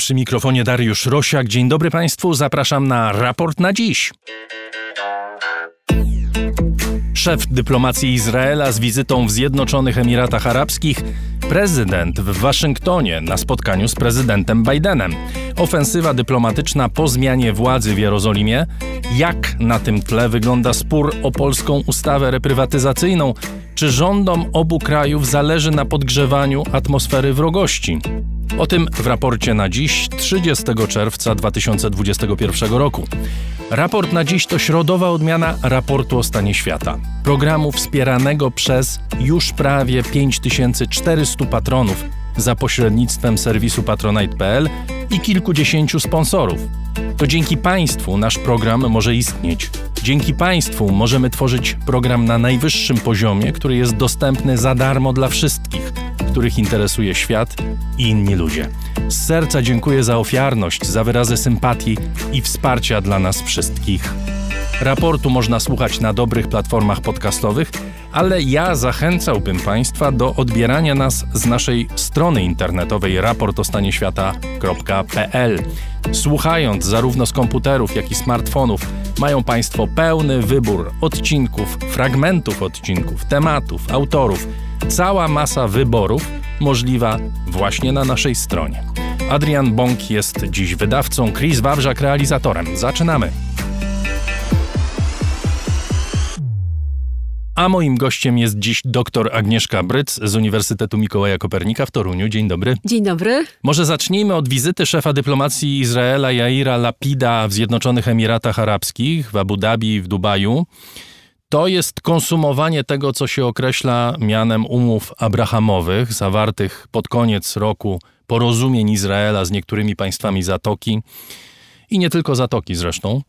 Przy mikrofonie Dariusz Rosiak. Dzień dobry Państwu, zapraszam na raport na dziś. Szef dyplomacji Izraela z wizytą w Zjednoczonych Emiratach Arabskich, prezydent w Waszyngtonie na spotkaniu z prezydentem Bidenem. Ofensywa dyplomatyczna po zmianie władzy w Jerozolimie. Jak na tym tle wygląda spór o polską ustawę reprywatyzacyjną? Czy rządom obu krajów zależy na podgrzewaniu atmosfery wrogości? O tym w raporcie na dziś, 30 czerwca 2021 roku. Raport na dziś to środowa odmiana raportu o stanie świata. Programu wspieranego przez już prawie 5400 patronów za pośrednictwem serwisu patronite.pl i kilkudziesięciu sponsorów. To dzięki Państwu nasz program może istnieć. Dzięki Państwu możemy tworzyć program na najwyższym poziomie, który jest dostępny za darmo dla wszystkich, których interesuje świat i inni ludzie. Z serca dziękuję za ofiarność, za wyrazy sympatii i wsparcia dla nas wszystkich. Raportu można słuchać na dobrych platformach podcastowych, ale ja zachęcałbym Państwa do odbierania nas z naszej strony internetowej raportostanieświata.pl. Słuchając zarówno z komputerów, jak i smartfonów, mają Państwo pełny wybór odcinków, fragmentów odcinków, tematów, autorów, cała masa wyborów możliwa właśnie na naszej stronie. Adrian Bąk jest dziś wydawcą, Chris Wawrzak realizatorem. Zaczynamy! A moim gościem jest dziś dr Agnieszka Bryc z Uniwersytetu Mikołaja Kopernika w Toruniu. Dzień dobry. Dzień dobry. Może zacznijmy od wizyty szefa dyplomacji Izraela Jaira Lapida w Zjednoczonych Emiratach Arabskich, w Abu Dhabi, w Dubaju. To jest konsumowanie tego, co się określa mianem umów abrahamowych, zawartych pod koniec roku porozumień Izraela z niektórymi państwami Zatoki i nie tylko Zatoki zresztą,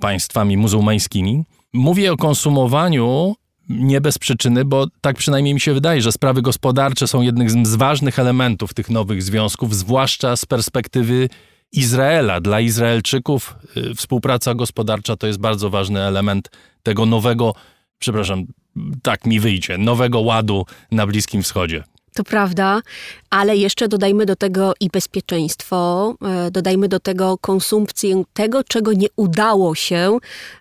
państwami muzułmańskimi. Mówię o konsumowaniu nie bez przyczyny, bo tak przynajmniej mi się wydaje, że sprawy gospodarcze są jednym z ważnych elementów tych nowych związków, zwłaszcza z perspektywy Izraela. Dla Izraelczyków y, współpraca gospodarcza to jest bardzo ważny element tego nowego, przepraszam, tak mi wyjdzie, nowego ładu na Bliskim Wschodzie. To prawda, ale jeszcze dodajmy do tego i bezpieczeństwo, e, dodajmy do tego konsumpcję tego, czego nie udało się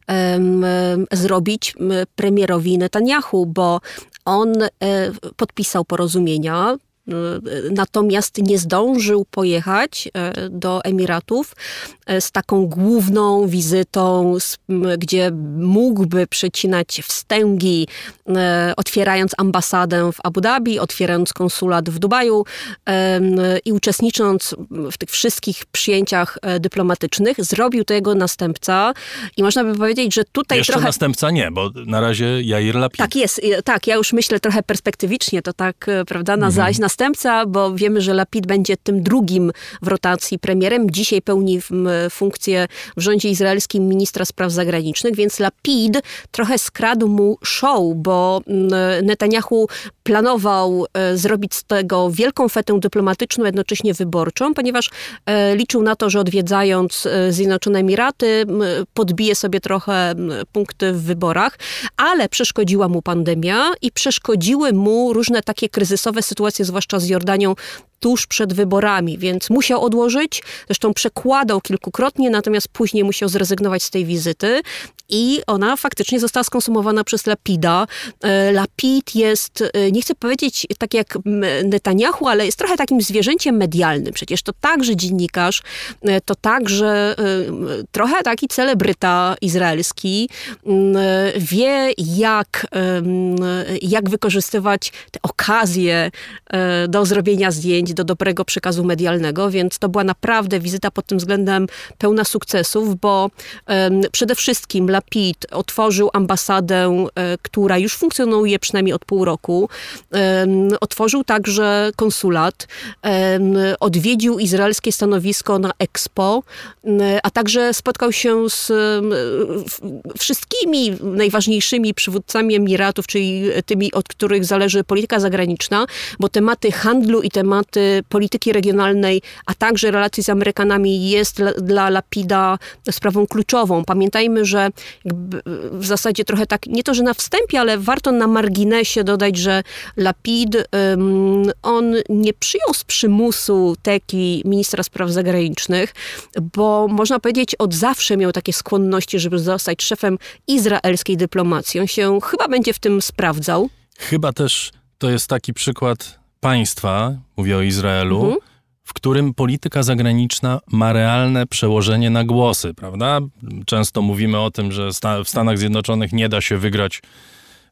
um, zrobić premierowi Netanyahu, bo on e, podpisał porozumienia, natomiast nie zdążył pojechać e, do Emiratów e, z taką główną wizytą, gdzie mógłby przecinać wstęgi, e, otwierając ambasadę w Abu Dhabi, otwierając konsulat w Dubaju i uczestnicząc w tych wszystkich przyjęciach dyplomatycznych. Zrobił to jego następca i można by powiedzieć, że tutaj Jeszcze trochę... następca nie, bo na razie Jair Lapid. Tak jest, tak, ja już myślę trochę perspektywicznie, to tak, prawda, na mhm. zaś następca, bo wiemy, że Lapid będzie tym drugim w rotacji premierem. Dzisiaj pełni funkcję w rządzie izraelskim ministra spraw zagranicznych, więc Lapid trochę skradł mu show, bo Netanyahu planował e, zrobić z tego wielką fetę dyplomatyczną, jednocześnie wyborczą, ponieważ e, liczył na to, że odwiedzając e, Zjednoczone Emiraty podbije sobie trochę punkty w wyborach, ale przeszkodziła mu pandemia i przeszkodziły mu różne takie kryzysowe sytuacje, zwłaszcza z Jordanią, tuż przed wyborami, więc musiał odłożyć, zresztą przekładał kilkukrotnie, natomiast później musiał zrezygnować z tej wizyty i ona faktycznie została skonsumowana przez Lapida. E, Lapid jest, e, nie chcę powiedzieć tak jak Netanyahu, ale jest trochę takim zwierzęciem medialnym. Przecież to także dziennikarz, e, to także trochę taki celebryta izraelski. Wie, jak, jak wykorzystywać te okazje do zrobienia zdjęć, do dobrego przekazu medialnego, więc to była naprawdę wizyta pod tym względem pełna sukcesów, bo przede wszystkim Lapid otworzył ambasadę, e, która już funkcjonuje przynajmniej od pół roku. Otworzył także konsulat, odwiedził izraelskie stanowisko na Expo, a także spotkał się z wszystkimi najważniejszymi przywódcami Emiratów, czyli tymi, od których zależy polityka zagraniczna, bo tematy handlu i tematy polityki regionalnej, a także relacji z Amerykanami jest dla Lapida sprawą kluczową. Pamiętajmy, że w zasadzie trochę tak, nie to, że na wstępie, ale warto na marginesie dodać, że Lapid, on nie przyjął z przymusu teki ministra spraw zagranicznych, bo można powiedzieć od zawsze miał takie skłonności, żeby zostać szefem izraelskiej dyplomacji. On się chyba będzie w tym sprawdzał. Chyba też to jest taki przykład państwa, mówię o Izraelu, mhm. w którym polityka zagraniczna ma realne przełożenie na głosy, prawda? Często mówimy o tym, że w Stanach Zjednoczonych nie da się wygrać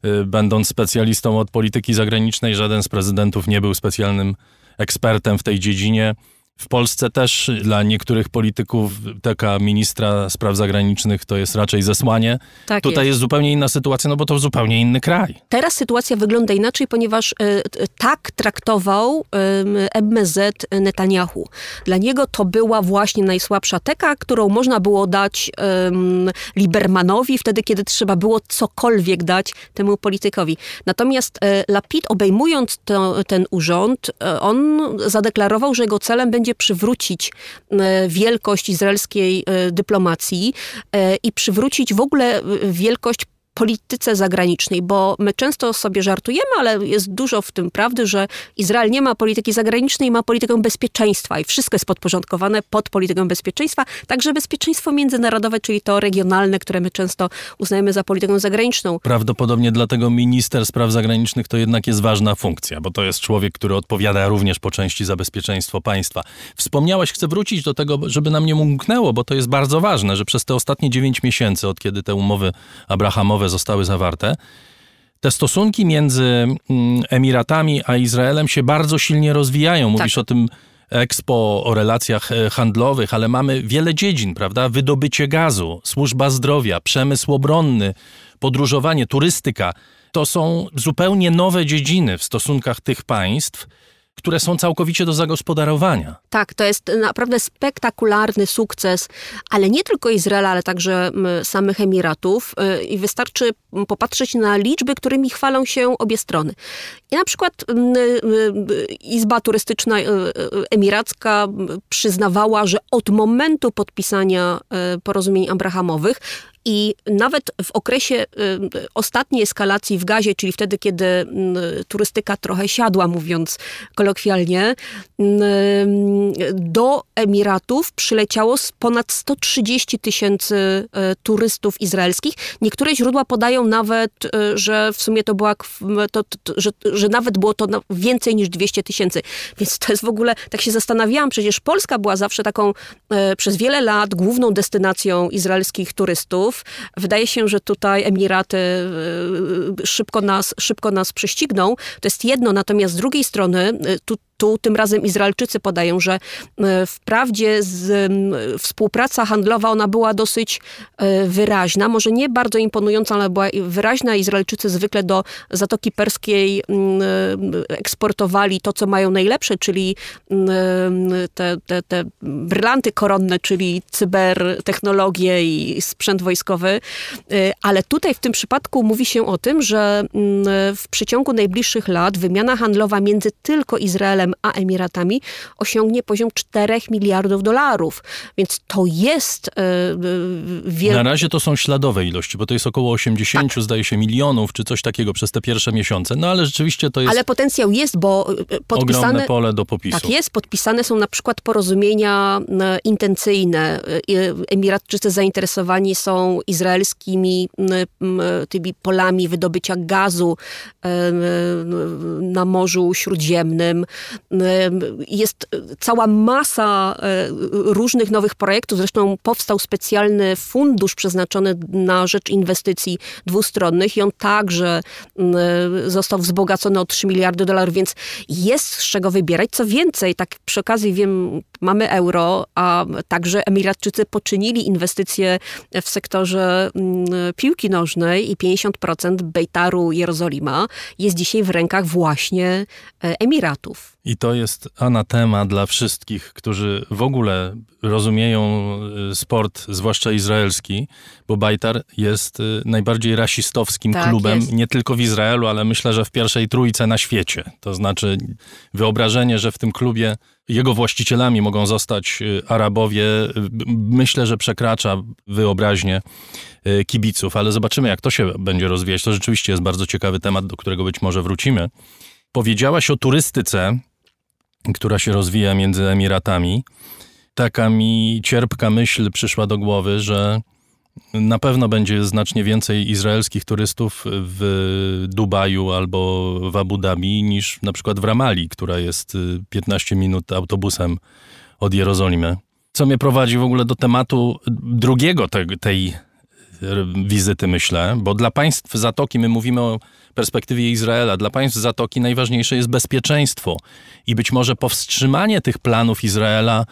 y, będąc specjalistą od polityki zagranicznej. Żaden z prezydentów nie był specjalnym ekspertem w tej dziedzinie. W Polsce też dla niektórych polityków taka ministra spraw zagranicznych to jest raczej zesłanie. Tak Tutaj jest. jest. zupełnie inna sytuacja, no bo to zupełnie inny kraj. Teraz sytuacja wygląda inaczej, ponieważ y, tak traktował y, MZ Netanyahu. Dla niego to była właśnie najsłabsza teka, którą można było dać y, Libermanowi wtedy, kiedy trzeba było cokolwiek dać temu politykowi. Natomiast Lapid obejmując to, ten urząd, on zadeklarował, że jego celem będzie będzie przywrócić e, wielkość izraelskiej e, dyplomacji e, i przywrócić w ogóle wielkość polityce zagranicznej, bo my często sobie żartujemy, ale jest dużo w tym prawdy, że Izrael nie ma polityki zagranicznej, ma politykę bezpieczeństwa i wszystko jest podporządkowane pod politykę bezpieczeństwa, także bezpieczeństwo międzynarodowe, czyli to regionalne, które my często uznajemy za politykę zagraniczną. Prawdopodobnie dlatego minister spraw zagranicznych to jednak jest ważna funkcja, bo to jest człowiek, który odpowiada również po części za bezpieczeństwo państwa. Wspomniałeś, chcę wrócić do tego, żeby nam nie umknęło, bo to jest bardzo ważne, że przez te ostatnie dziewięć miesięcy, od kiedy te umowy abrahamowe zostały zawarte, te stosunki między mm, Emiratami a Izraelem się bardzo silnie rozwijają. Mówisz tak. o tym Expo, o relacjach e, handlowych, ale mamy wiele dziedzin, prawda? Wydobycie gazu, służba zdrowia, przemysł obronny, podróżowanie, turystyka. To są zupełnie nowe dziedziny w stosunkach tych państw które są całkowicie do zagospodarowania. Tak, to jest naprawdę spektakularny sukces, ale nie tylko Izraela, ale także samych Emiratów. Y, I wystarczy popatrzeć na liczby, którymi chwalą się obie strony. I na przykład y, y, Izba Turystyczna Emiracka przyznawała, że od momentu podpisania porozumień abrahamowych i nawet w okresie y, ostatniej eskalacji w gazie, czyli wtedy, kiedy y, turystyka trochę siadła, mówiąc kolokwialnie, y, do Emiratów przyleciało ponad 130 tysięcy turystów izraelskich. Niektóre źródła podają nawet, że w sumie to była, to, to, że, że nawet było to więcej niż 200 tysięcy. Więc to jest w ogóle, tak się zastanawiałam, przecież Polska była zawsze taką przez wiele lat główną destynacją izraelskich turystów. Wydaje się, że tutaj Emiraty y, szybko nas, szybko nas prześcigną. To jest jedno, natomiast z drugiej strony y, tu tu tym razem Izraelczycy podają, że e, wprawdzie z, współpraca handlowa ona była dosyć e, wyraźna, może nie bardzo imponująca, ale była wyraźna. Izraelczycy zwykle do Zatoki Perskiej e, eksportowali to, co mają najlepsze, czyli te, te, te brylanty koronne, czyli cybertechnologie i sprzęt wojskowy. Ale tutaj w tym przypadku mówi się o tym, że w przeciągu najbliższych lat wymiana handlowa między tylko Izraelem Izraelem a Emiratami osiągnie poziom 4 miliardów dolarów. Więc to jest yy, Na razie to są śladowe ilości, bo to jest około 80, tak. zdaje się, milionów, czy coś takiego przez te pierwsze miesiące. No ale rzeczywiście to jest... Ale potencjał jest, bo e, podpisane... Ogromne pole do popisu. Tak jest, podpisane są na przykład porozumienia intencyjne. Emiratczycy zainteresowani są izraelskimi tymi polami wydobycia gazu na Morzu Śródziemnym. Jest cała masa e, różnych nowych projektów. Zresztą powstał specjalny fundusz przeznaczony na rzecz inwestycji dwustronnych i on także został wzbogacony o 3 miliardy dolarów, więc jest z czego wybierać. Co więcej, tak przy okazji wiem, mamy euro, a także Emiratczycy poczynili inwestycje w sektorze piłki nożnej i 50% Bejtaru Jerozolima jest dzisiaj w rękach właśnie e, Emiratów. I to jest anatema dla wszystkich, którzy w ogóle rozumieją y, sport, zwłaszcza izraelski, bo Bajtar jest y, najbardziej rasistowskim Tak, klubem, jest. nie tylko w Izraelu, ale myślę, że w pierwszej trójce na świecie. To znaczy wyobrażenie, że w tym klubie jego właścicielami mogą zostać y, Arabowie, myślę, że przekracza wyobraźnię kibiców, ale zobaczymy, jak to się będzie rozwijać. To rzeczywiście jest bardzo ciekawy temat, do którego być może wrócimy. Powiedziałaś o turystyce, która się rozwija między Emiratami. Taka mi cierpka myśl przyszła do głowy, że na pewno będzie znacznie więcej izraelskich turystów w Dubaju albo w Abu Dhabi niż na przykład w Ramali, która jest y, 15 minut autobusem od Jerozolimy. Co mnie prowadzi w ogóle do tematu drugiego te, tej wizyty, myślę, bo dla państw Zatoki, my mówimy o perspektywie Izraela, dla państw Zatoki najważniejsze jest bezpieczeństwo i być może powstrzymanie tych planów Izraela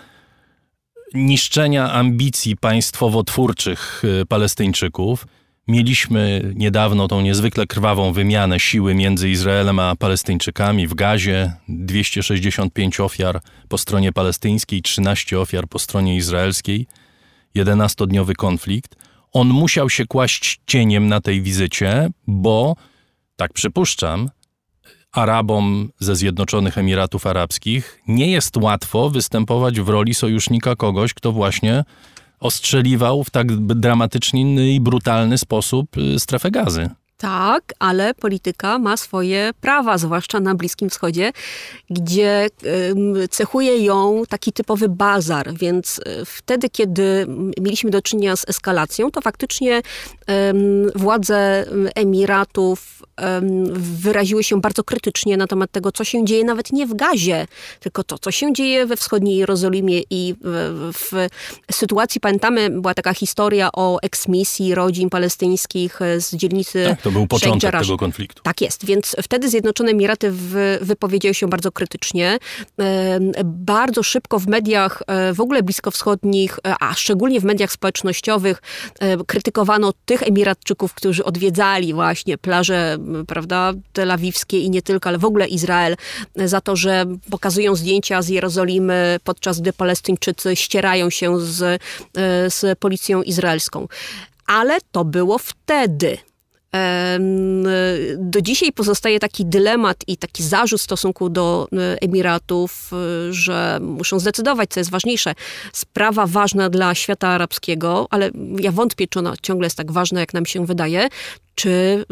niszczenia ambicji państwowo-twórczych y, Palestyńczyków. Mieliśmy niedawno tą niezwykle krwawą wymianę siły między Izraelem a Palestyńczykami w Gazie. 265 ofiar po stronie palestyńskiej, 13 ofiar po stronie izraelskiej. 11-dniowy konflikt. On musiał się kłaść cieniem na tej wizycie, bo, tak przypuszczam, Arabom ze Zjednoczonych Emiratów Arabskich nie jest łatwo występować w roli sojusznika kogoś, kto właśnie ostrzeliwał w tak dramatyczny i brutalny sposób y, strefę gazy. Tak, ale polityka ma swoje prawa, zwłaszcza na Bliskim Wschodzie, gdzie cechuje ją taki typowy bazar, więc y, wtedy, kiedy mieliśmy do czynienia z eskalacją, to faktycznie władze Emiratów wyraziły się bardzo krytycznie na temat tego, co się dzieje nawet nie w Gazie, tylko to, co się dzieje we wschodniej Jerozolimie i w, w sytuacji, pamiętamy, była taka historia o eksmisji rodzin palestyńskich e, z dzielnicy Tak, to był początek tego konfliktu. Tak jest, więc wtedy Zjednoczone Emiraty wy, wypowiedziały się bardzo krytycznie. Bardzo szybko w mediach e, w ogóle bliskowschodnich, e, a szczególnie w mediach społecznościowych krytykowano tych Emiratczyków, którzy odwiedzali właśnie plaże prawda, tel awiwskie i nie tylko, ale w ogóle Izrael, za to, że pokazują zdjęcia z Jerozolimy, podczas gdy Palestyńczycy ścierają się z, e, z policją izraelską. Ale to było wtedy. Do dzisiaj pozostaje taki dylemat i taki zarzut w stosunku do e, Emiratów, e, że muszą zdecydować, co jest ważniejsze. Sprawa ważna dla świata arabskiego, ale ja wątpię, czy ona ciągle jest tak ważna, jak nam się wydaje, czy,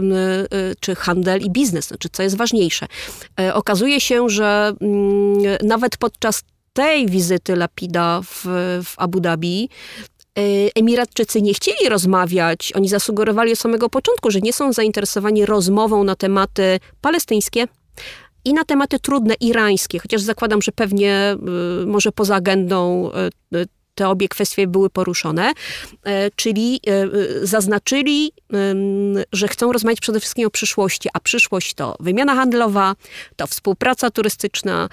e, czy handel i biznes, znaczy co jest ważniejsze. E, Okazuje się, że mm, nawet podczas tej wizyty Lapida w, w Abu Dhabi Y, Emiratczycy nie chcieli rozmawiać. Oni zasugerowali od samego początku, że nie są zainteresowani rozmową na tematy palestyńskie i na tematy trudne irańskie, chociaż zakładam, że pewnie y, może poza agendą y, y, te obie kwestie były poruszone, E, czyli e, e, zaznaczyli, że chcą rozmawiać przede wszystkim o przyszłości, a przyszłość to wymiana handlowa, to współpraca turystyczna,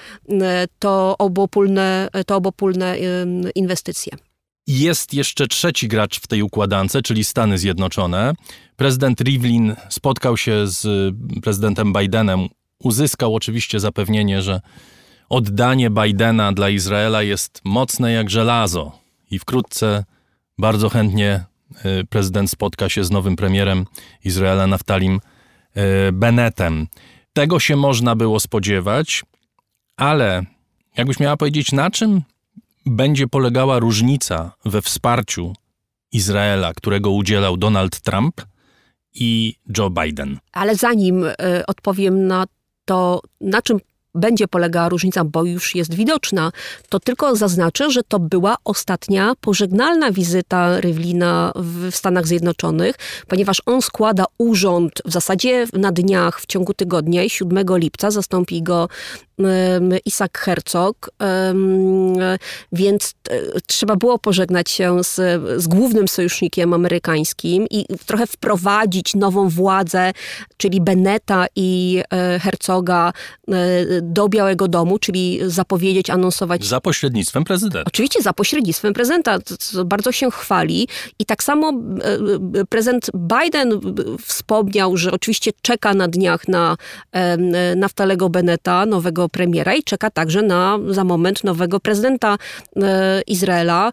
to obopólne, to obopólne inwestycje. Jest jeszcze trzeci gracz w tej układance, czyli Stany Zjednoczone. Prezydent Rivlin spotkał się z prezydentem Bidenem. Uzyskał oczywiście zapewnienie, że oddanie Bidena dla Izraela jest mocne jak żelazo i wkrótce bardzo chętnie y, prezydent spotka się z nowym premierem Izraela Naftalim y, Bennettem. Tego się można było spodziewać, ale jakbyś miała powiedzieć, na czym będzie polegała różnica we wsparciu Izraela, którego udzielał Donald Trump i Joe Biden. Ale zanim y, odpowiem na to, na czym będzie polegała różnica, bo już jest widoczna, to tylko zaznaczę, że to była ostatnia pożegnalna wizyta Rywlina w Stanach Zjednoczonych, ponieważ on składa urząd w zasadzie na dniach w ciągu tygodnia i 7 lipca zastąpi go Isak Herzog, więc e, trzeba było pożegnać się z, z głównym sojusznikiem amerykańskim i trochę wprowadzić nową władzę, czyli Beneta i e, Herzoga e, do Białego Domu, czyli zapowiedzieć, anonsować Za pośrednictwem prezydenta. Oczywiście za pośrednictwem prezydenta, bardzo się chwali. I tak samo e, e, prezydent Biden wspomniał, że oczywiście czeka na dniach na e, Naftalego Beneta, nowego nowego premiera i czeka także na za moment nowego prezydenta Izraela.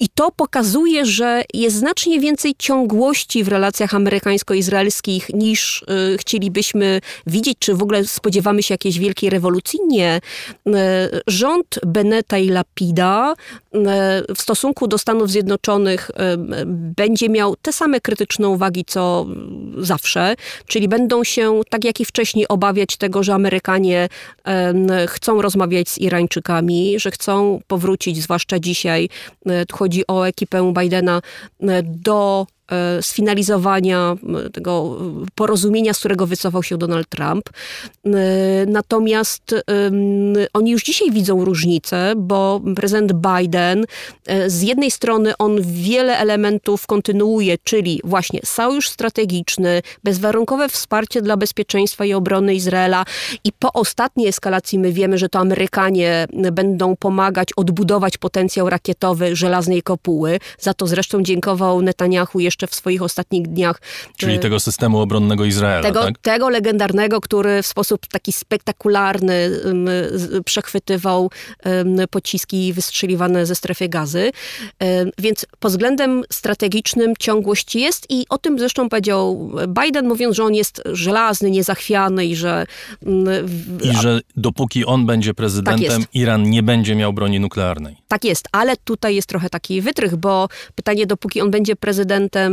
I to pokazuje, że jest znacznie więcej ciągłości w relacjach amerykańsko-izraelskich niż chcielibyśmy widzieć, czy w ogóle spodziewamy się jakiejś wielkiej rewolucji. Nie. Rząd Beneta i Lapida w stosunku do Stanów Zjednoczonych będzie miał te same krytyczne uwagi, co zawsze, czyli będą się, tak jak i wcześniej, obawiać tego, że Amerykanie chcą rozmawiać z Irańczykami, że chcą powrócić, zwłaszcza dzisiaj, e, chodzi o ekipę Bidena, e, do E, sfinalizowania tego porozumienia, z którego wycofał się Donald Trump. E, natomiast oni już dzisiaj widzą różnicę, bo prezydent Biden e, z jednej strony on wiele elementów kontynuuje, czyli właśnie sojusz strategiczny, bezwarunkowe wsparcie dla bezpieczeństwa i obrony Izraela i po ostatniej eskalacji my wiemy, że to Amerykanie będą pomagać odbudować potencjał rakietowy żelaznej kopuły. Za to zresztą dziękował Netanyahu jeszcze jeszcze w swoich ostatnich dniach. Czyli e, tego systemu obronnego Izraela, tego, tak? tego legendarnego, który w sposób taki spektakularny przechwytywał pociski wystrzeliwane ze strefy gazy. Więc pod względem strategicznym ciągłość jest i o tym zresztą powiedział Biden, mówiąc, że on jest żelazny, niezachwiany i że... I że dopóki on będzie prezydentem, tak Iran nie będzie miał broni nuklearnej. Tak jest, ale tutaj jest trochę taki wytrych, bo pytanie, dopóki on będzie prezydentem,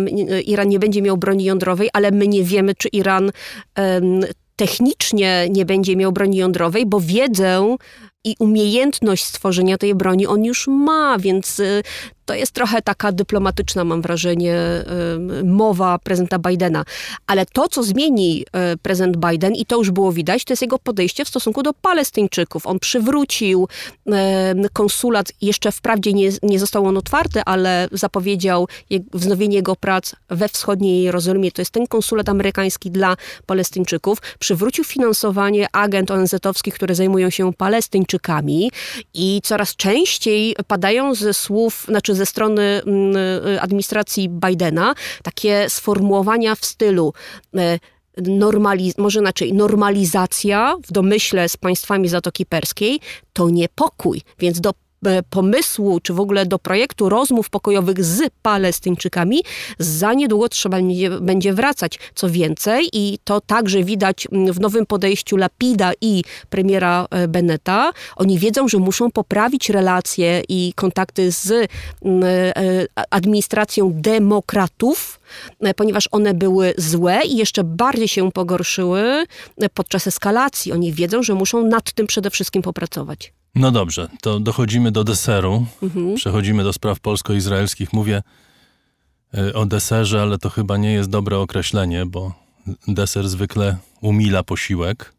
Iran nie będzie miał broni jądrowej, ale my nie wiemy, czy Iran technicznie nie będzie miał broni jądrowej, bo wiedzę i umiejętność stworzenia tej broni on już ma, więc y, to jest trochę taka dyplomatyczna, mam wrażenie, mowa prezydenta Bidena. Ale to, co zmieni e, prezydent Biden, i to już było widać, to jest jego podejście w stosunku do Palestyńczyków. On przywrócił konsulat, jeszcze wprawdzie nie, nie został on otwarty, ale zapowiedział wznowienie jego prac we wschodniej Jerozolimie. To jest ten konsulat amerykański dla Palestyńczyków. Przywrócił finansowanie agent ONZ-owskich, które zajmują się Palestyńczykami i coraz częściej padają ze słów, znaczy ze strony mm, y, administracji Bidena takie sformułowania w stylu e, normaliz- może inaczej, normalizacja w domyśle z państwami Zatoki Perskiej to niepokój, więc do pomysłu, czy w ogóle do projektu rozmów pokojowych z Palestyńczykami, za niedługo trzeba będzie wracać. Co więcej, i to także widać w nowym podejściu Lapida i premiera e, Beneta, oni wiedzą, że muszą poprawić relacje i kontakty z e, administracją demokratów, ponieważ one były złe i jeszcze bardziej się pogorszyły podczas eskalacji. Oni wiedzą, że muszą nad tym przede wszystkim popracować. No dobrze, to dochodzimy do deseru. Mhm. Przechodzimy do spraw polsko-izraelskich. Mówię e, o deserze, ale to chyba nie jest dobre określenie, bo deser zwykle umila posiłek.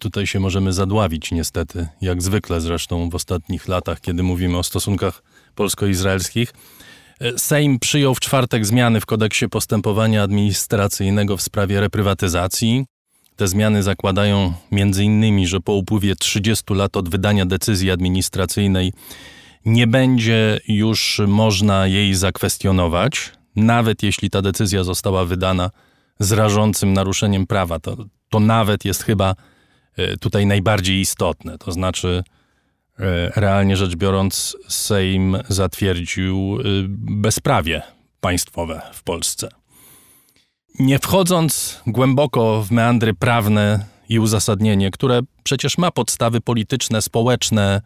Tutaj się możemy zadławić niestety, jak zwykle zresztą w ostatnich latach, kiedy mówimy o stosunkach polsko-izraelskich. E, Sejm przyjął w czwartek zmiany w kodeksie postępowania administracyjnego w sprawie reprywatyzacji. Te zmiany zakładają m.in., że po upływie 30 lat od wydania decyzji administracyjnej nie będzie już można jej zakwestionować, nawet jeśli ta decyzja została wydana z rażącym naruszeniem prawa. To, to nawet jest chyba e, tutaj najbardziej istotne. To znaczy, e, realnie rzecz biorąc, Sejm zatwierdził e, bezprawie państwowe w Polsce. Nie wchodząc głęboko w meandry prawne i uzasadnienie, które przecież ma podstawy polityczne, społeczne,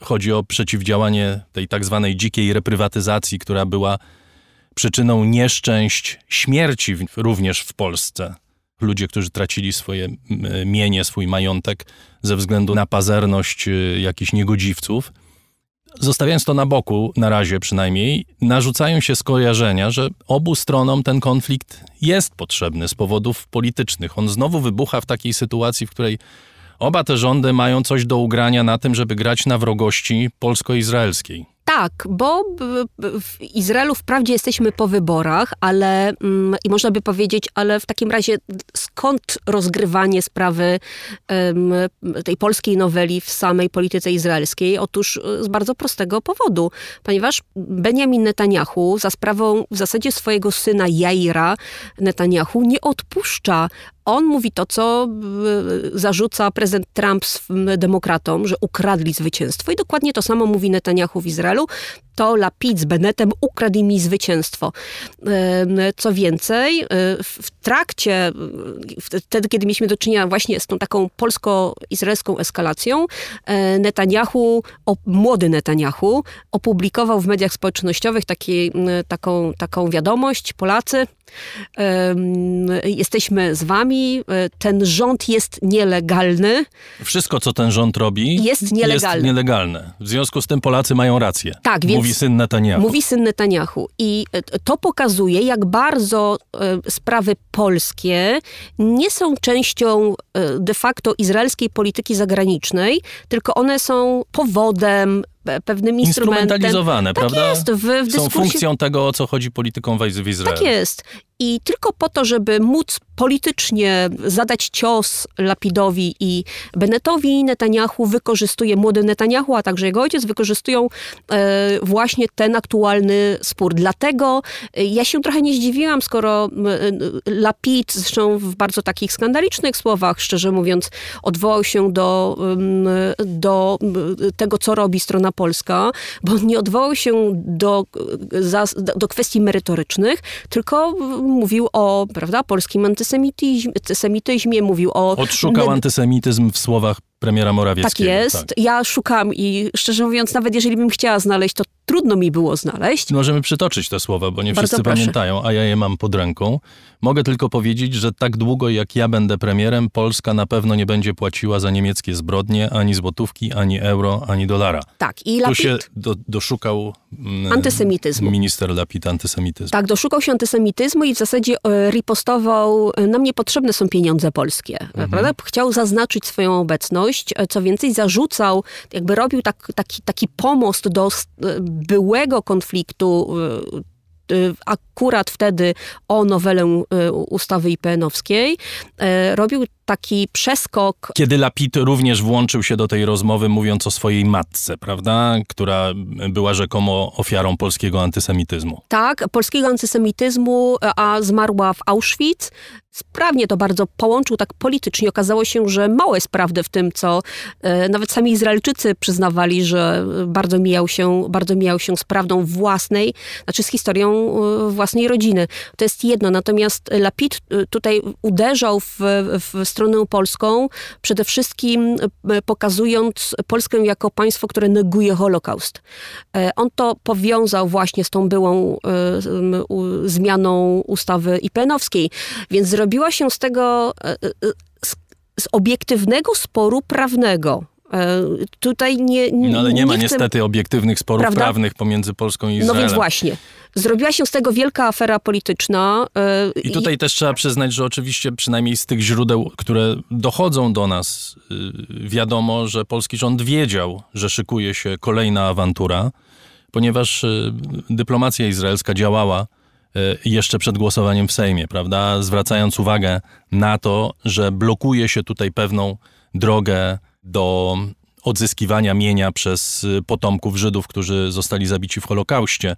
chodzi o przeciwdziałanie tej tak zwanej dzikiej reprywatyzacji, która była przyczyną nieszczęść, śmierci również w Polsce. Ludzie, którzy tracili swoje mienie, swój majątek ze względu na pazerność y, jakichś niegodziwców. Zostawiając to na boku, na razie przynajmniej, narzucają się skojarzenia, że obu stronom ten konflikt jest potrzebny z powodów politycznych. On znowu wybucha w takiej sytuacji, w której oba te rządy mają coś do ugrania na tym, żeby grać na wrogości polsko-izraelskiej. Tak, bo w Izraelu wprawdzie jesteśmy po wyborach, ale mm, i można by powiedzieć, ale w takim razie skąd rozgrywanie sprawy tej polskiej noweli w samej polityce izraelskiej? Otóż e, z bardzo prostego powodu, ponieważ Benjamin Netanyahu za sprawą w zasadzie swojego syna Jaira Netanyahu nie odpuszcza on mówi to, co e, zarzuca prezydent Trump demokratom, że ukradli zwycięstwo. I dokładnie to samo mówi Netanyahu w Izraelu. To Lapid z Bennettem ukradli mi zwycięstwo. Co więcej, e, w trakcie, wtedy, kiedy mieliśmy do czynienia właśnie z tą taką polsko-izraelską eskalacją, e, Netanyahu, młody Netanyahu, opublikował w mediach społecznościowych taki, taką, taką wiadomość, Polacy, Jesteśmy z wami. E, ten rząd jest nielegalny. Wszystko, co ten rząd robi, jest nielegalne. Jest nielegalne. W związku z tym Polacy mają rację. Tak, więc mówi syn Netanyahu. Mówi syn Netanyahu. I e, to pokazuje, jak bardzo e, sprawy polskie nie są częścią de facto izraelskiej polityki zagranicznej, tylko one są powodem pewnym instrumentem. Instrumentalizowane, tak prawda? Jest, w, w dyskursie... Są funkcją tego, o co chodzi polityką w Izraelu. Tak jest. I tylko po to, żeby móc politycznie zadać cios Lapidowi i Bennettowi, Netanyahu wykorzystuje, młody Netanyahu, a także jego ojciec wykorzystują e, właśnie ten aktualny spór. Dlatego e, ja się trochę nie zdziwiłam, skoro e, Lapid, zresztą w bardzo takich skandalicznych słowach, szczerze mówiąc, odwołał się do, do tego, co robi strona polska, bo nie odwołał się do, do kwestii merytorycznych, tylko mówił o prawda, polskim antysemityzmie, mówił o... Odszukał antysemityzm w słowach premiera Morawieckiego. Tak jest. Tak. Ja szukam i szczerze mówiąc, nawet jeżeli bym chciała znaleźć, to trudno mi było znaleźć. Możemy przytoczyć te słowa, bo nie Bardzo wszyscy proszę. pamiętają, a ja je mam pod ręką. Mogę tylko powiedzieć, że tak długo jak ja będę premierem, Polska na pewno nie będzie płaciła za niemieckie zbrodnie ani złotówki, ani euro, ani dolara. Tak. I Tu Lapid... się do, doszukał mm, Antysemityzmu. minister Lapid antysemityzmu. Tak, doszukał się antysemityzmu i w zasadzie e, ripostował, e, nam niepotrzebne są pieniądze polskie, Mhm. prawda? Chciał zaznaczyć swoją obecność, e, co więcej zarzucał, jakby robił tak, taki, taki pomost do e, byłego konfliktu e, akurat wtedy o nowelę ustawy IPN-owskiej, robił taki przeskok Kiedy Lapid również włączył się do tej rozmowy, mówiąc o swojej matce, prawda, która była rzekomo ofiarą polskiego antysemityzmu. tak, polskiego antysemityzmu, a zmarła w Auschwitz. Sprawnie to bardzo połączył tak politycznie. Okazało się, że mało jest prawdy w tym, co e, nawet sami Izraelczycy przyznawali, że bardzo mijał się, bardzo mijał się z prawdą własnej, znaczy z historią e, własnej rodziny. To jest jedno. Natomiast Lapid e, tutaj uderzał w, w stronę polską, przede wszystkim e, pokazując Polskę jako państwo, które neguje Holokaust. E, On to powiązał właśnie z tą byłą e, zmianą ustawy IPN-owskiej, więc zrobiła się z tego, z obiektywnego sporu prawnego. E, Tutaj nie, nie No ale nie ma chcę- niestety obiektywnych sporów Prawda? prawnych pomiędzy Polską i No Izraelem. więc właśnie. Zrobiła się z tego wielka afera polityczna. e, I tutaj też trzeba przyznać, że oczywiście przynajmniej z tych źródeł, które dochodzą do nas, yy, wiadomo, że polski rząd wiedział, że szykuje się kolejna awantura, ponieważ yy, dyplomacja izraelska działała yy, jeszcze przed głosowaniem w Sejmie, prawda? Zwracając uwagę na to, że blokuje się tutaj pewną drogę do odzyskiwania mienia przez yy, potomków Żydów, którzy zostali zabici w Holokauście.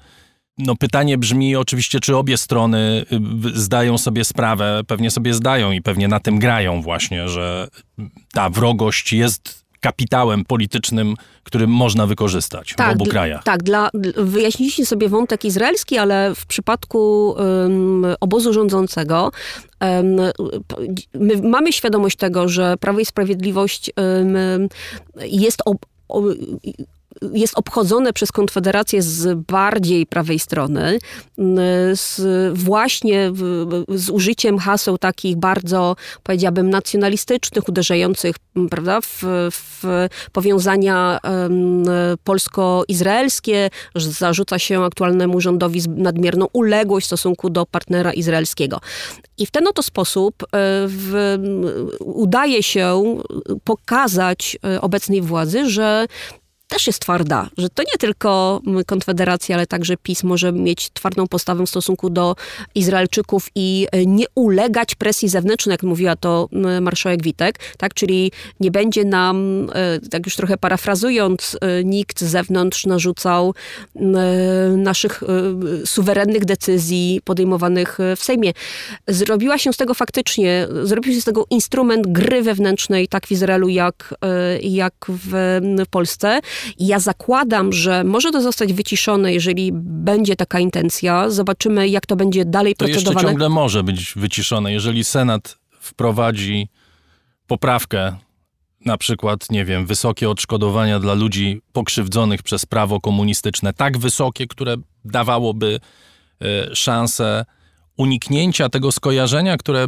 No pytanie brzmi oczywiście, czy obie strony y, zdają sobie sprawę, pewnie sobie zdają i pewnie na tym grają właśnie, że ta wrogość jest kapitałem politycznym, który można wykorzystać w obu krajach. Tak, dla, dl- wyjaśniliście sobie wątek izraelski, ale w przypadku ym, obozu rządzącego p- my mamy świadomość tego, że Prawo i Sprawiedliwość ym, jest ob, jest obchodzone przez Konfederację z bardziej prawej strony, m, z właśnie w, z użyciem haseł takich bardzo, powiedziałabym, nacjonalistycznych, uderzających m, prawda, w, w powiązania polsko-izraelskie, zarzuca się aktualnemu rządowi nadmierną uległość w stosunku do partnera izraelskiego. I w ten oto sposób e, w, udaje się pokazać e, obecnej władzy, że też jest twarda, że to nie tylko Konfederacja, ale także PiS może mieć twardą postawę w stosunku do Izraelczyków i e, nie ulegać presji zewnętrznej, jak mówiła to marszałek Witek, tak? Czyli nie będzie nam, e, tak już trochę parafrazując, e, nikt z zewnątrz narzucał naszych suwerennych decyzji podejmowanych w Sejmie. Zrobiła się z tego faktycznie, zrobił się z tego instrument gry wewnętrznej, tak w Izraelu, jak, jak w, w Polsce. I ja zakładam, że może to zostać wyciszone, jeżeli będzie taka intencja. Zobaczymy, jak to będzie dalej to procedowane. To jeszcze ciągle może być wyciszone. Jeżeli Senat wprowadzi poprawkę, na przykład, nie wiem, wysokie odszkodowania dla ludzi pokrzywdzonych przez prawo komunistyczne, tak wysokie, które dawałoby y, szansę uniknięcia tego skojarzenia, które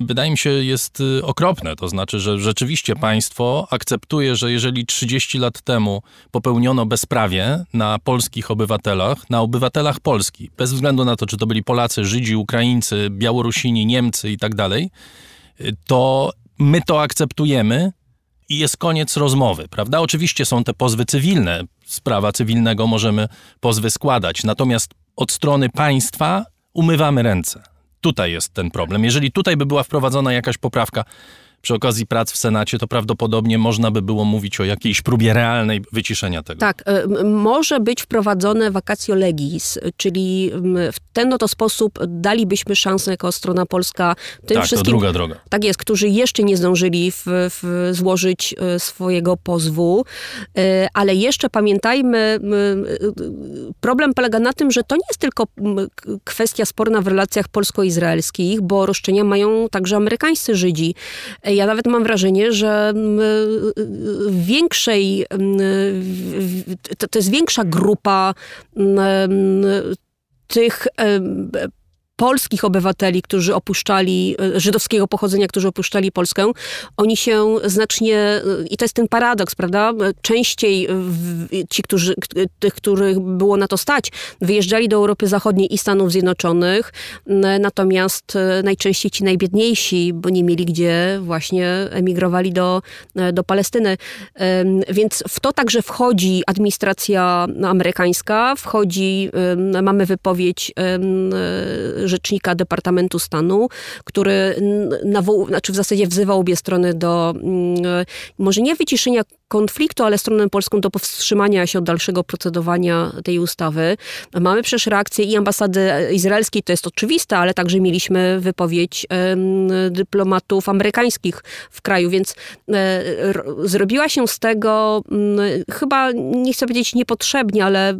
wydaje mi się jest y, okropne. To znaczy, że rzeczywiście państwo akceptuje, że jeżeli 30 lat temu popełniono bezprawie na polskich obywatelach, na obywatelach Polski, bez względu na to, czy to byli Polacy, Żydzi, Ukraińcy, Białorusini, Niemcy i tak dalej, y, to my to akceptujemy i jest koniec rozmowy, prawda? Oczywiście są te pozwy cywilne, z prawa cywilnego możemy pozwy składać, natomiast od strony państwa umywamy ręce. Tutaj jest ten problem. Jeżeli tutaj by była wprowadzona jakaś poprawka, przy okazji prac w Senacie, to prawdopodobnie można by było mówić o jakiejś próbie realnej wyciszenia tego. Tak, e, może być wprowadzone vacatio legis, czyli w ten oto sposób dalibyśmy szansę jako strona polska tym tak, wszystkim... to druga droga. Tak jest, którzy jeszcze nie zdążyli w, w złożyć e, swojego pozwu, e, ale jeszcze pamiętajmy, problem polega na tym, że to nie jest tylko kwestia sporna w relacjach polsko-izraelskich, bo roszczenia mają także amerykańscy Żydzi ja nawet mam wrażenie, że mm, większej, mm, to jest większa grupa mm, tych polskich obywateli, którzy opuszczali, e, żydowskiego pochodzenia, którzy opuszczali Polskę, oni się znacznie, e, i to jest ten paradoks, prawda, częściej ci, którzy, tych, których było na to stać, wyjeżdżali do Europy Zachodniej i Stanów Zjednoczonych, natomiast e, najczęściej ci najbiedniejsi, bo nie mieli gdzie, właśnie emigrowali do, do Palestyny. Więc w to także wchodzi administracja amerykańska, wchodzi, mamy wypowiedź rzecznika Departamentu Stanu, który znaczy w zasadzie wzywał obie strony do mm, może nie wyciszenia konfliktu, ale stronę polską do powstrzymania się od dalszego procedowania tej ustawy. Mamy przecież reakcję i ambasady izraelskiej, to jest oczywiste, ale także mieliśmy wypowiedź dyplomatów amerykańskich w kraju, więc e, zrobiła się z tego chyba, nie chcę powiedzieć niepotrzebnie, ale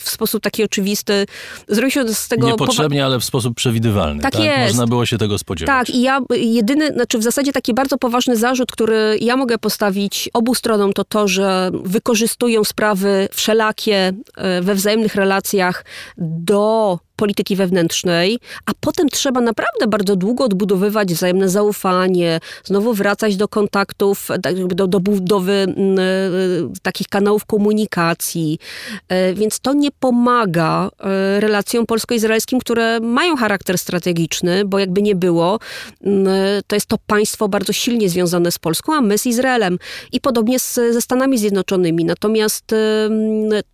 w sposób taki oczywisty, zrobił się z tego... Niepotrzebnie, ale w sposób przewidywalny. Tak, tak? jest. Można było się tego spodziewać. Tak, i ja jedyny, znaczy w zasadzie taki bardzo poważny zarzut, który ja mogę postawić obu stronom, to to, że wykorzystują sprawy wszelakie e, we wzajemnych relacjach do polityki wewnętrznej, a potem trzeba naprawdę bardzo długo odbudowywać wzajemne zaufanie, znowu wracać do kontaktów, tak do, do budowy mm, e, takich kanałów komunikacji. E, więc to nie pomaga e, relacjom polsko-izraelskim, które mają charakter strategiczny, bo jakby nie było, mm, to jest to państwo bardzo silnie związane z Polską, a my z Izraelem. I podobnie z, ze Stanami Zjednoczonymi. Natomiast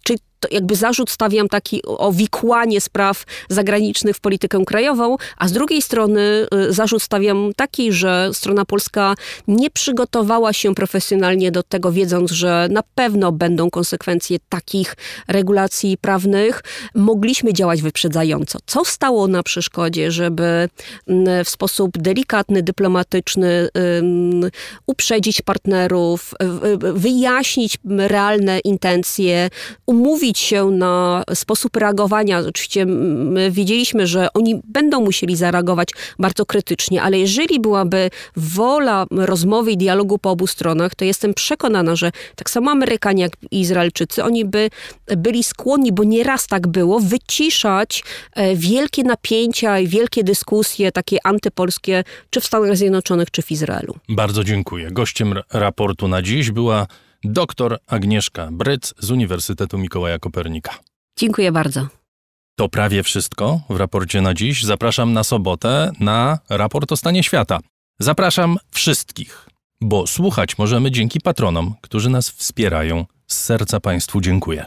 czy to jakby zarzut stawiam taki o wikłanie spraw zagranicznych w politykę krajową, a z drugiej strony y, zarzut stawiam taki, że strona polska nie przygotowała się profesjonalnie do tego, wiedząc, że na pewno będą konsekwencje takich regulacji prawnych. Mogliśmy działać wyprzedzająco. Co stało na przeszkodzie, żeby mm, w sposób delikatny, dyplomatyczny uprzedzić partnerów, wyjaśnić realne intencje, umówić się na sposób reagowania. Oczywiście my wiedzieliśmy, że oni będą musieli zareagować bardzo krytycznie, ale jeżeli byłaby wola rozmowy i dialogu po obu stronach, to jestem przekonana, że tak samo Amerykanie jak Izraelczycy, oni by byli skłonni, bo nieraz tak było, wyciszać e, wielkie napięcia i wielkie dyskusje takie antypolskie, czy w Stanach Zjednoczonych, czy w Izraelu. Bardzo dziękuję. Gościem raportu na dziś była dr Agnieszka Bryc z Uniwersytetu Mikołaja Kopernika. Dziękuję bardzo. To prawie wszystko w raporcie na dziś. Zapraszam na sobotę na raport o stanie świata. Zapraszam wszystkich. bo słuchać możemy dzięki patronom, którzy nas wspierają. Z serca Państwu dziękuję.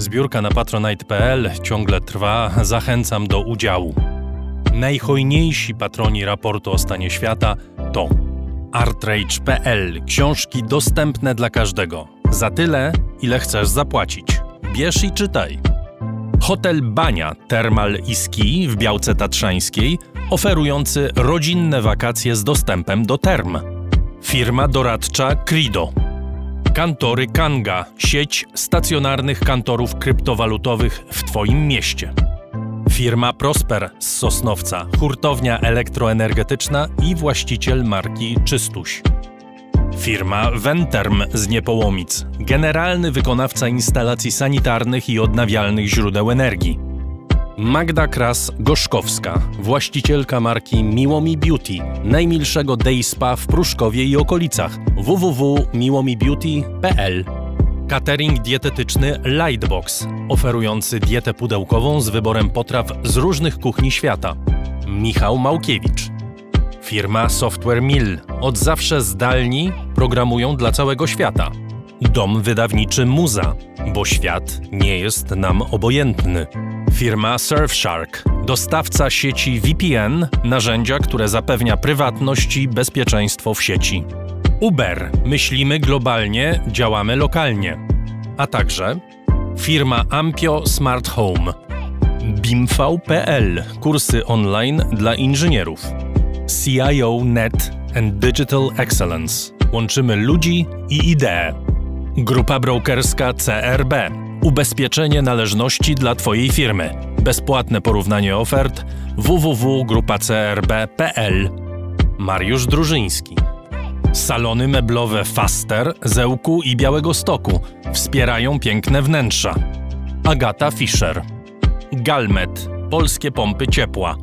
Zbiórka na patronite.pl ciągle trwa, zachęcam do udziału. Najhojniejsi patroni raportu o stanie świata to artrage.pl książki dostępne dla każdego. Za tyle, ile chcesz zapłacić. Bierz i czytaj. Hotel Bania Termal i Ski w Białce Tatrzańskiej, oferujący rodzinne wakacje z dostępem do term. Firma doradcza Crido. Kantory Kanga, sieć stacjonarnych kantorów kryptowalutowych w Twoim mieście. Firma Prosper z Sosnowca, hurtownia elektroenergetyczna i właściciel marki Czystuś. Firma Venterm z Niepołomic, generalny wykonawca instalacji sanitarnych i odnawialnych źródeł energii. Magda Kras-Gorzkowska, właścicielka marki Miłomi Beauty, najmilszego day spa w Pruszkowie i okolicach www.miłomibeauty.pl Catering dietetyczny Lightbox, oferujący dietę pudełkową z wyborem potraw z różnych kuchni świata. Michał Małkiewicz. Firma Software Mill. Od zawsze zdalni programują dla całego świata. Dom wydawniczy Muza, bo świat nie jest nam obojętny. Firma Surfshark. Dostawca sieci VPN, narzędzia, które zapewnia prywatność i bezpieczeństwo w sieci. Uber. Myślimy globalnie, działamy lokalnie. A także firma Ampio Smart Home. BIMV.pl. Kursy online dla inżynierów. CIO Net and Digital Excellence. Łączymy ludzi i idee. Grupa brokerska CRB. Ubezpieczenie należności dla Twojej firmy. Bezpłatne porównanie ofert www.grupacrb.pl. Mariusz Drużyński. Salony meblowe Faster, Zełku i Białego Stoku wspierają piękne wnętrza. Agata Fischer. Galmet. Polskie pompy ciepła.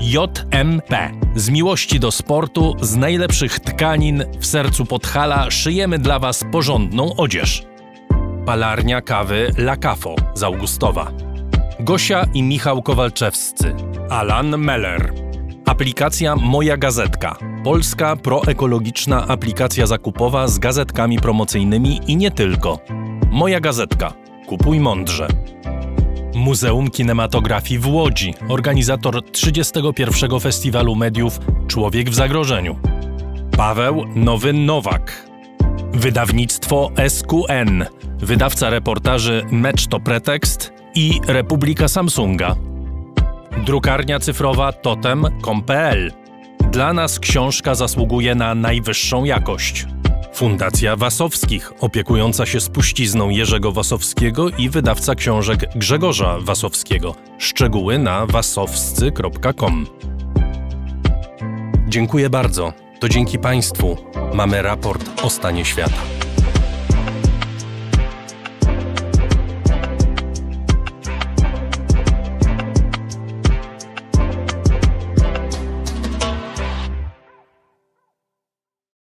JMP. Z miłości do sportu, z najlepszych tkanin w sercu Podhala szyjemy dla Was porządną odzież. Palarnia kawy La Cafo z Augustowa. Gosia i Michał Kowalczewscy. Alan Meller. Aplikacja Moja Gazetka. Polska proekologiczna aplikacja zakupowa z gazetkami promocyjnymi i nie tylko. Moja Gazetka. Kupuj mądrze. Muzeum Kinematografii w Łodzi, organizator 31. Festiwalu Mediów Człowiek w Zagrożeniu. Paweł Nowy Nowak. Wydawnictwo SQN, wydawca reportaży Mecz to Pretekst i Republika Samsunga. Drukarnia cyfrowa totem.com.pl. Dla nas książka zasługuje na najwyższą jakość. Fundacja Wasowskich, opiekująca się spuścizną Jerzego Wasowskiego i wydawca książek Grzegorza Wasowskiego. Szczegóły na wasowscy.com. Dziękuję bardzo. To dzięki Państwu mamy raport o stanie świata.